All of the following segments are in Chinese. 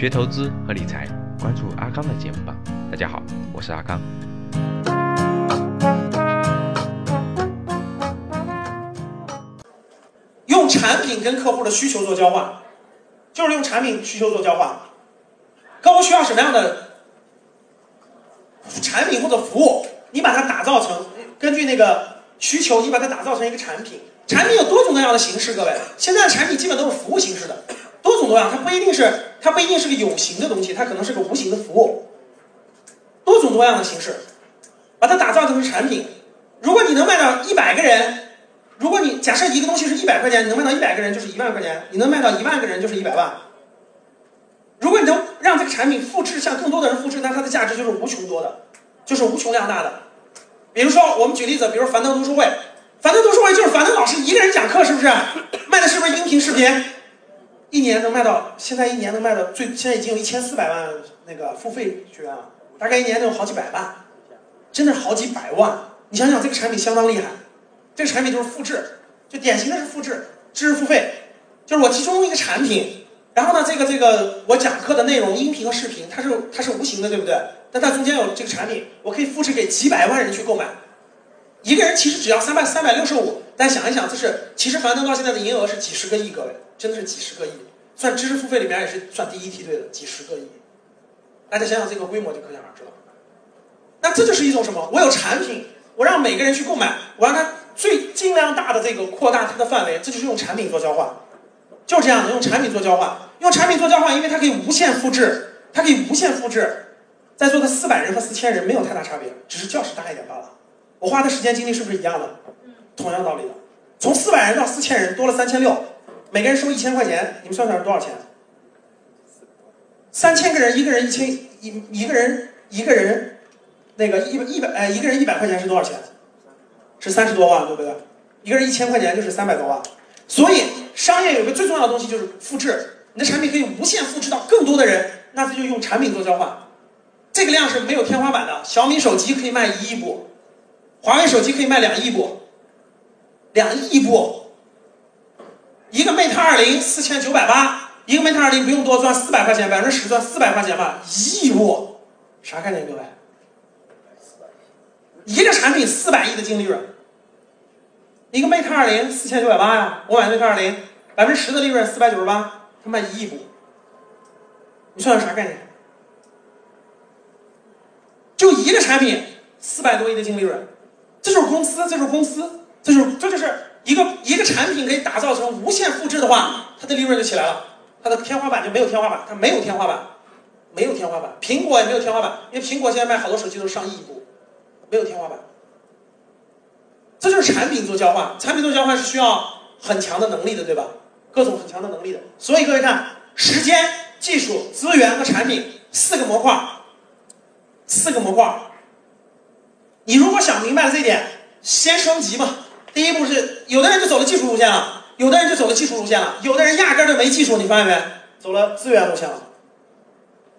学投资和理财，关注阿康的节目吧。大家好，我是阿康。用产品跟客户的需求做交换，就是用产品需求做交换。客户需要什么样的产品或者服务，你把它打造成根据那个需求，你把它打造成一个产品。产品有多种多样的形式，各位，现在的产品基本都是服务形式的，多种多样，它不一定是它不一定是个有形的东西，它可能是个无形的服务，多种多样的形式，把它打造成产品。如果你能卖到一百个人。如果你假设一个东西是一百块钱，你能卖到一百个人就是一万块钱，你能卖到一万个人就是一百万。如果你能让这个产品复制向更多的人复制，那它的价值就是无穷多的，就是无穷量大的。比如说，我们举例子，比如樊登读书会，樊登读书会就是樊登老师一个人讲课，是不是？卖的是不是音频视频？一年能卖到现在一年能卖到最现在已经有一千四百万那个付费学员了，大概一年能有好几百万，真的好几百万。你想想这个产品相当厉害。这个产品就是复制，就典型的是复制，知识付费，就是我集中一个产品，然后呢，这个这个我讲课的内容，音频和视频，它是它是无形的，对不对？但它中间有这个产品，我可以复制给几百万人去购买，一个人其实只要三百三百六十五，大家想一想，这是其实樊登到现在的营业额是几十个亿，各位，真的是几十个亿，算知识付费里面也是算第一梯队的，几十个亿，大家想想这个规模就可想而知了。那这就是一种什么？我有产品，我让每个人去购买，我让他。最尽量大的这个扩大它的范围，这就是用产品做交换，就是这样的，用产品做交换，用产品做交换，因为它可以无限复制，它可以无限复制，在座的四百人和四千人没有太大差别，只是教室大一点罢了。我花的时间精力是不是一样的？同样道理的，从四百人到四千人多了三千六，每个人收一千块钱，你们算算是多少钱？三千个人，一个人一千一一个人一个人，那个一一百哎，一个人一百块钱是多少钱？是三十多万，对不对？一个人一千块钱就是三百多万，所以商业有个最重要的东西就是复制，你的产品可以无限复制到更多的人，那这就用产品做交换。这个量是没有天花板的，小米手机可以卖一亿部，华为手机可以卖两亿部，两亿部，一个 Mate 二零四千九百八，一个 Mate 二零不用多赚四百块钱，百分之十赚四百块钱吧，一亿部，啥概念，各位？一个产品四百亿的净利润，一个 Mate 二零四千九百八呀，我买 Mate 二零，百分之十的利润四百九十八，他卖一亿部，你算算啥概念？就一个产品四百多亿的净利润，这就是公司，这就是公司，这就这就是一个一个产品可以打造成无限复制的话，它的利润就起来了，它的天花板就没有天花板，它没有天花板，没有天花板，苹果也没有天花板，因为苹果现在卖好多手机都是上亿部。没有天花板，这就是产品做交换。产品做交换是需要很强的能力的，对吧？各种很强的能力的。所以各位看，时间、技术、资源和产品四个模块，四个模块。你如果想明白了这一点，先升级嘛。第一步是，有的人就走了技术路线了，有的人就走了技术路线了，有的人压根儿就没技术，你发现没？走了资源路线了。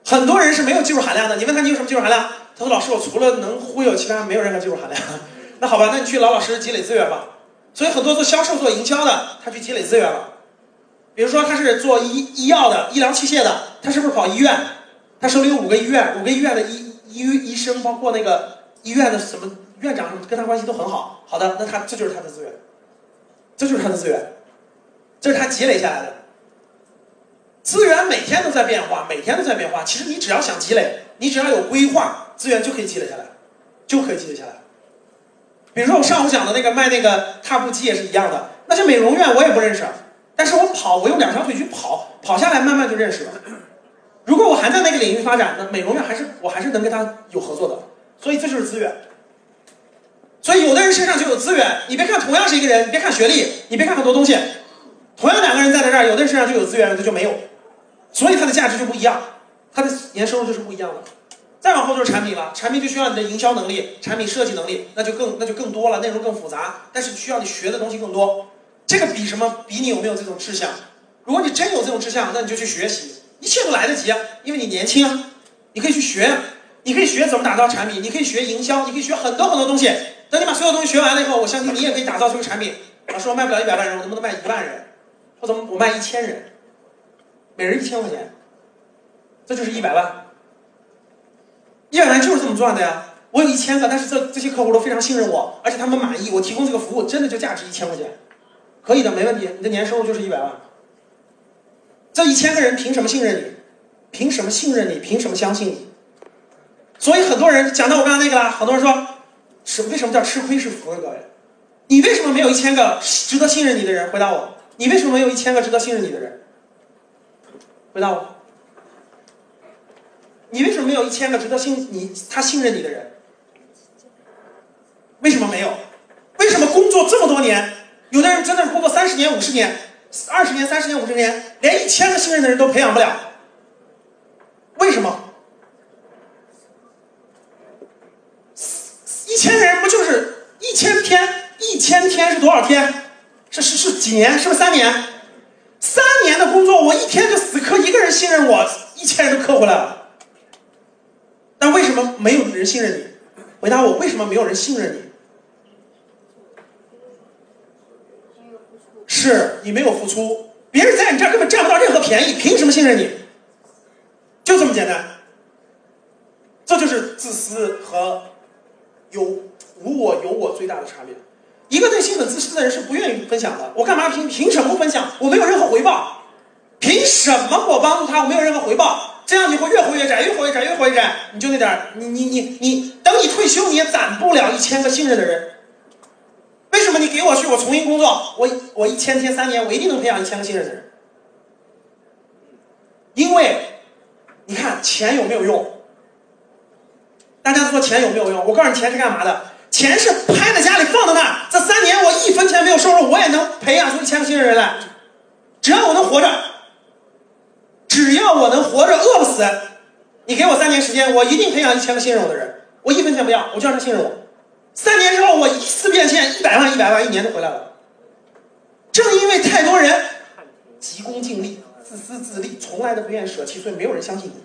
很多人是没有技术含量的。你问他你有什么技术含量？他说：“老师，我除了能忽悠，其他没有任何技术含量。”那好吧，那你去老老实实积累资源吧。所以很多做销售、做营销的，他去积累资源了。比如说他是做医医药的、医疗器械的，他是不是跑医院？他手里有五个医院，五个医院的医医医生，包括那个医院的什么院长，跟他关系都很好。好的，那他这就是他的资源，这就是他的资源，这是他积累下来的。资源每天都在变化，每天都在变化。其实你只要想积累，你只要有规划，资源就可以积累下来，就可以积累下来。比如说我上午讲的那个卖那个踏步机也是一样的，那些美容院我也不认识，但是我跑，我用两条腿去跑，跑下来慢慢就认识了。如果我还在那个领域发展，那美容院还是我还是能跟他有合作的。所以这就是资源。所以有的人身上就有资源，你别看同样是一个人，你别看学历，你别看很多东西，同样两个人站在这儿，有的人身上就有资源，他就没有。所以它的价值就不一样，它的年收入就是不一样的。再往后就是产品了，产品就需要你的营销能力、产品设计能力，那就更那就更多了，内容更复杂，但是需要你学的东西更多。这个比什么？比你有没有这种志向？如果你真有这种志向，那你就去学习，一切都来得及啊，因为你年轻啊，你可以去学，你可以学怎么打造产品，你可以学营销，你可以学很多很多东西。等你把所有东西学完了以后，我相信你也可以打造出个产品。老师，我卖不了一百万人，我能不能卖一万人？或者我卖一千人？每人一千块钱，这就是一百万。一百万就是这么赚的呀！我有一千个，但是这这些客户都非常信任我，而且他们满意，我提供这个服务真的就价值一千块钱，可以的，没问题。你的年收入就是一百万。这一千个人凭什么信任你？凭什么信任你？凭什么相信你？所以很多人讲到我刚才那个了，很多人说，是为什么叫吃亏是福的各位？你为什么没有一千个值得信任你的人？回答我，你为什么没有一千个值得信任你的人？回答我。你为什么没有一千个值得信你他信任你的人？为什么没有？为什么工作这么多年，有的人真的是工作三十年、五十年、二十年、三十年、五十年，连一千个信任的人都培养不了？为什么？一千人不就是一千天？一千天是多少天？是是是几年？是不是三年？三年的工作，我一天就死磕一个人信任我，一千人都磕回来了。但为什么没有人信任你？回答我，为什么没有人信任你？是你没有付出，别人在你这儿根本占不到任何便宜，凭什么信任你？就这么简单。这就是自私和有无我有我最大的差别。一个内心很自私的人是不愿意分享的。我干嘛凭凭什么分享？我没有任何回报，凭什么我帮助他？我没有任何回报。这样你会越活越窄，越活越窄，越活越窄。你就那点儿，你你你你，等你退休，你也攒不了一千个信任的人。为什么你给我去，我重新工作，我我一千天三年，我一定能培养一千个信任的人？因为，你看钱有没有用？大家说钱有没有用？我告诉你，钱是干嘛的？钱是拍在家里放在那儿，这三年我一分钱没有收入，我也能培养出一千个信任人来。只要我能活着。只要我能活着，饿不死，你给我三年时间，我一定培养一千个信任我的人。我一分钱不要，我就让他信任我。三年之后，我一次变现，一百万、一百万，一年就回来了。正因为太多人急功近利、自私自利，从来都不愿意舍弃，所以没有人相信你。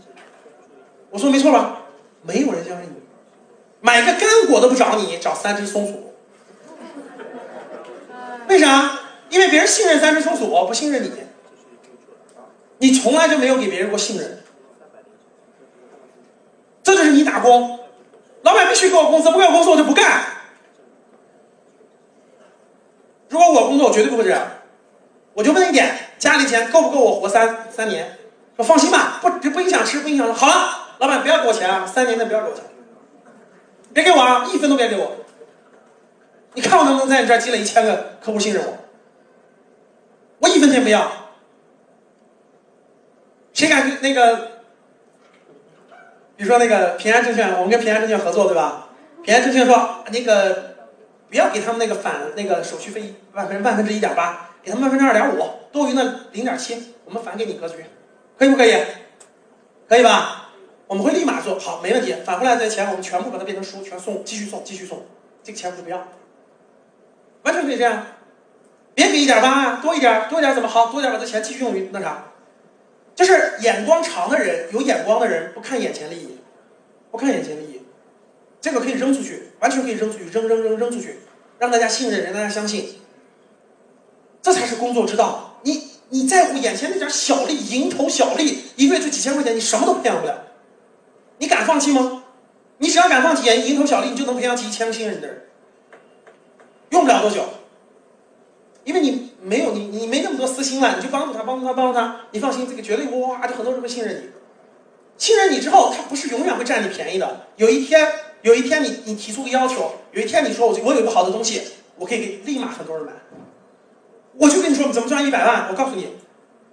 我说没错吧？没有人相信你。买个干果都不找你，找三只松鼠。为啥？因为别人信任三只松鼠，不信任你。你从来就没有给别人过信任，这就是你打工，老板必须给我工资，不给我工资我就不干。如果我工作，我绝对不会这样。我就问一点，家里钱够不够我活三三年？说放心吧，不不影响吃，不影响。好了，老板不要给我钱啊，三年内不要给我钱，别给我啊，一分都别给我。你看我能不能在你这儿积累一千个客户信任我？我一分钱不要。谁敢跟那个，比如说那个平安证券，我们跟平安证券合作，对吧？平安证券说那个不要给他们那个返那个手续费万分万分之一点八，给他们万分之二点五，多余的零点七，我们返给你格局，可以不可以？可以吧？我们会立马做好，没问题。返回来的钱我们全部把它变成书，全送，继续送，继续送，这个钱我就不要，完全可以这样。别给一点八啊，多一点，多一点怎么好？多一点把这钱继续用于那啥。就是眼光长的人，有眼光的人不看眼前利益，不看眼前利益，这个可以扔出去，完全可以扔出去，扔扔扔扔出去，让大家信任，让大家相信，这才是工作之道。你你在乎眼前那点小利，蝇头小利，一个月就几千块钱，你什么都培养不了，你敢放弃吗？你只要敢放弃眼蝇头小利，你就能培养起一千个信任的人，用不了多久。因为你没有你你没那么多私心了，你就帮助他帮助他帮助他，你放心，这个绝对哇就很多人会信任你，信任你之后，他不是永远会占你便宜的。有一天有一天你你提出个要求，有一天你说我我有一个好的东西，我可以给立马很多人买，我就跟你说怎么赚一百万，我告诉你，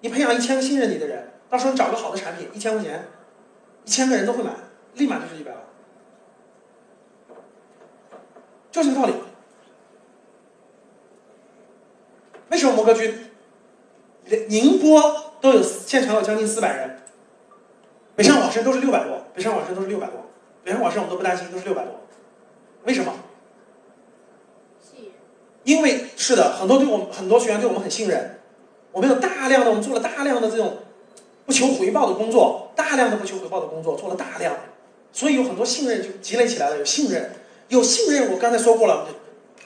你培养一千个信任你的人，到时候你找个好的产品，一千块钱，一千个人都会买，立马就是一百万，就这个道理。为什么摩格军？宁波都有现场有将近四百人，北上广深都是六百多，北上广深都是六百多，北上广深我们都不担心，都是六百多。为什么？因为是的，很多对我们很多学员对我们很信任，我们有大量的，我们做了大量的这种不求回报的工作，大量的不求回报的工作做了大量，所以有很多信任就积累起来了，有信任，有信任，我刚才说过了。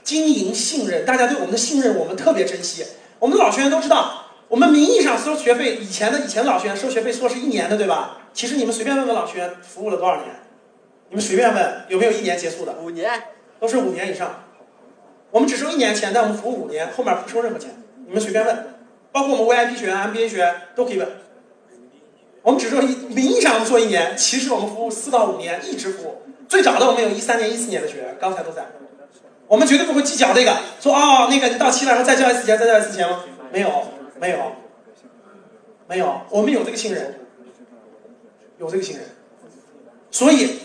经营信任，大家对我们的信任，我们特别珍惜。我们的老学员都知道，我们名义上收学费，以前的以前老学员收学费说是一年的，对吧？其实你们随便问问老学员服务了多少年，你们随便问有没有一年结束的，五年，都是五年以上。我们只收一年钱，但我们服务五年，后面不收任何钱。你们随便问，包括我们 VIP 学员、MBA 学员都可以问。我们只收一名义上做一年，其实我们服务四到五年，一直服务。最早的我们有一三年、一四年的学员，刚才都在。我们绝对不会计较这个，说哦那个。你到期了，然后再交一次钱，再交一次钱吗？没有，没有，没有，我们有这个。信任，有这个。信任，所以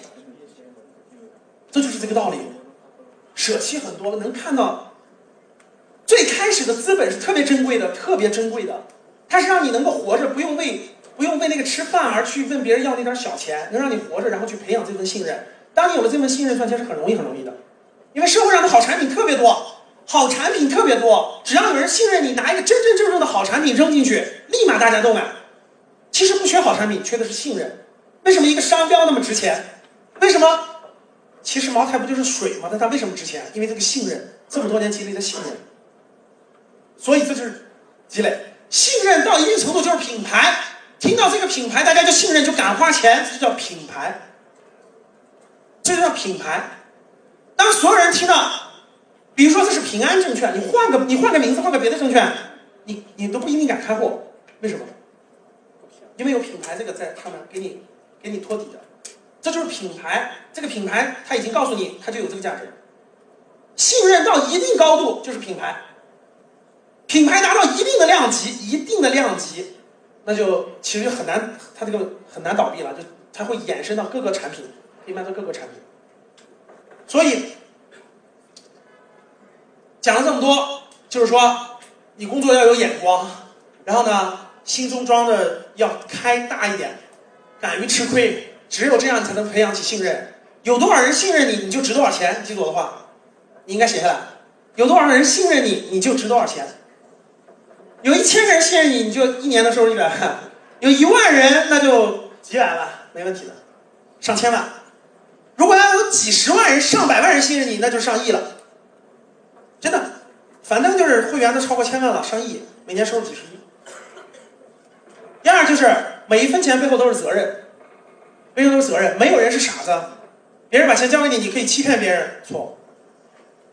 这就是这个。道理。舍弃很多了，能看到最开始的资本是特别珍贵的，特别珍贵的，它是让你能够活着，不用为不用为那个吃饭而去问别人要那点小钱，能让你活着，然后去培养这份信任。当你有了这份信任，赚钱是很容易很容易的，因为社会上的好产品特别多，好产品特别多，只要有人信任你，拿一个真真正正的好产品扔进去，立马大家都买。其实不缺好产品，缺的是信任。为什么一个商标那么值钱？为什么？其实茅台不就是水吗？但它为什么值钱？因为这个信任，这么多年积累的信任。所以这就是积累信任到一定程度就是品牌。听到这个品牌，大家就信任，就敢花钱，这就叫品牌。这就叫品牌。当所有人听到，比如说这是平安证券，你换个你换个名字，换个别的证券，你你都不一定敢开户。为什么？因为有品牌这个在，他们给你给你托底的。这就是品牌，这个品牌它已经告诉你，它就有这个价值。信任到一定高度就是品牌，品牌达到一定的量级，一定的量级，那就其实很难，它这个很难倒闭了，就它会衍生到各个产品，可以卖到各个产品。所以讲了这么多，就是说你工作要有眼光，然后呢，心中装的要开大一点，敢于吃亏。只有这样，你才能培养起信任。有多少人信任你，你就值多少钱。记住我的话，你应该写下来。有多少人信任你，你就值多少钱。有一千个人信任你，你就一年的收入一百万；有一万人，那就几百万，没问题的，上千万。如果要有几十万人、上百万人信任你，那就上亿了。真的，反正就是会员都超过千万了，上亿，每年收入几十亿。第二就是每一分钱背后都是责任。背后都是责任，没有人是傻子。别人把钱交给你，你可以欺骗别人，错。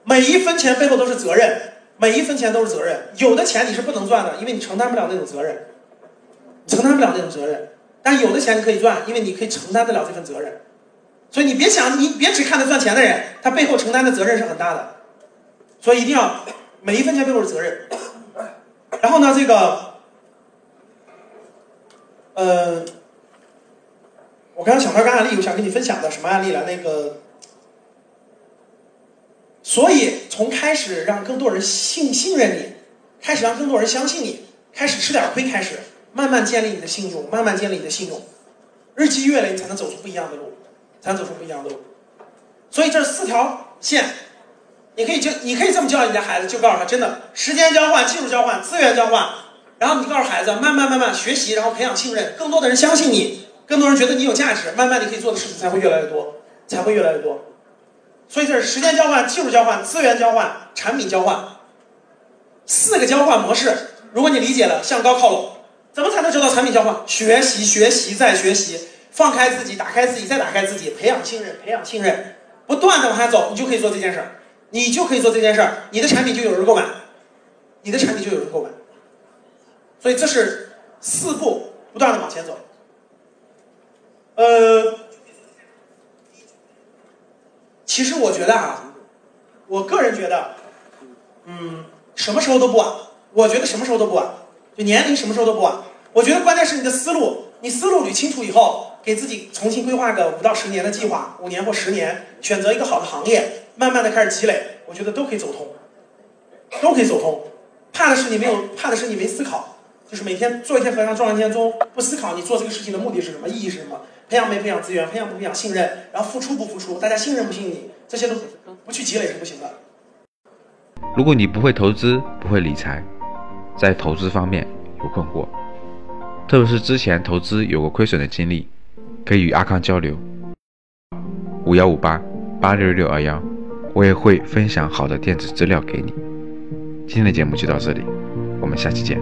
每一分钱背后都是责任，每一分钱都是责任。有的钱你是不能赚的，因为你承担不了那种责任，承担不了那种责任。但有的钱你可以赚，因为你可以承担得了这份责任。所以你别想，你别只看他赚钱的人，他背后承担的责任是很大的。所以一定要每一分钱背后是责任。然后呢，这个，呃。我刚刚想到个案例，我想跟你分享的什么案例了？那个，所以从开始让更多人信信任你，开始让更多人相信你，开始吃点亏，开始慢慢建立你的信用，慢慢建立你的信用，日积月累，你才能走出不一样的路，才能走出不一样的路。所以这四条线，你可以就你可以这么教你家孩子，就告诉他，真的，时间交换、技术交换、资源交换，然后你告诉孩子，慢慢慢慢学习，然后培养信任，更多的人相信你。更多人觉得你有价值，慢慢你可以做的事情才会越来越多，才会越来越多。所以这是时间交换、技术交换、资源交换、产品交换四个交换模式。如果你理解了，向高靠拢。怎么才能做到产品交换？学习、学习再学习，放开自己，打开自己，再打开自己，培养信任，培养信任，不断的往下走，你就可以做这件事儿，你就可以做这件事儿，你的产品就有人购买，你的产品就有人购买。所以这是四步，不断的往前走。呃，其实我觉得啊，我个人觉得，嗯，什么时候都不晚。我觉得什么时候都不晚，就年龄什么时候都不晚。我觉得关键是你的思路，你思路捋清楚以后，给自己重新规划个五到十年的计划，五年或十年，选择一个好的行业，慢慢的开始积累，我觉得都可以走通，都可以走通。怕的是你没有，怕的是你没思考，就是每天做一天和尚撞一天钟，不思考你做这个事情的目的是什么，意义是什么。培养没培养资源，培养不培养信任，然后付出不付出，大家信任不信你，这些都不去积累是不行的。如果你不会投资，不会理财，在投资方面有困惑，特别是之前投资有过亏损的经历，可以与阿康交流。五幺五八八六六二幺，我也会分享好的电子资料给你。今天的节目就到这里，我们下期见。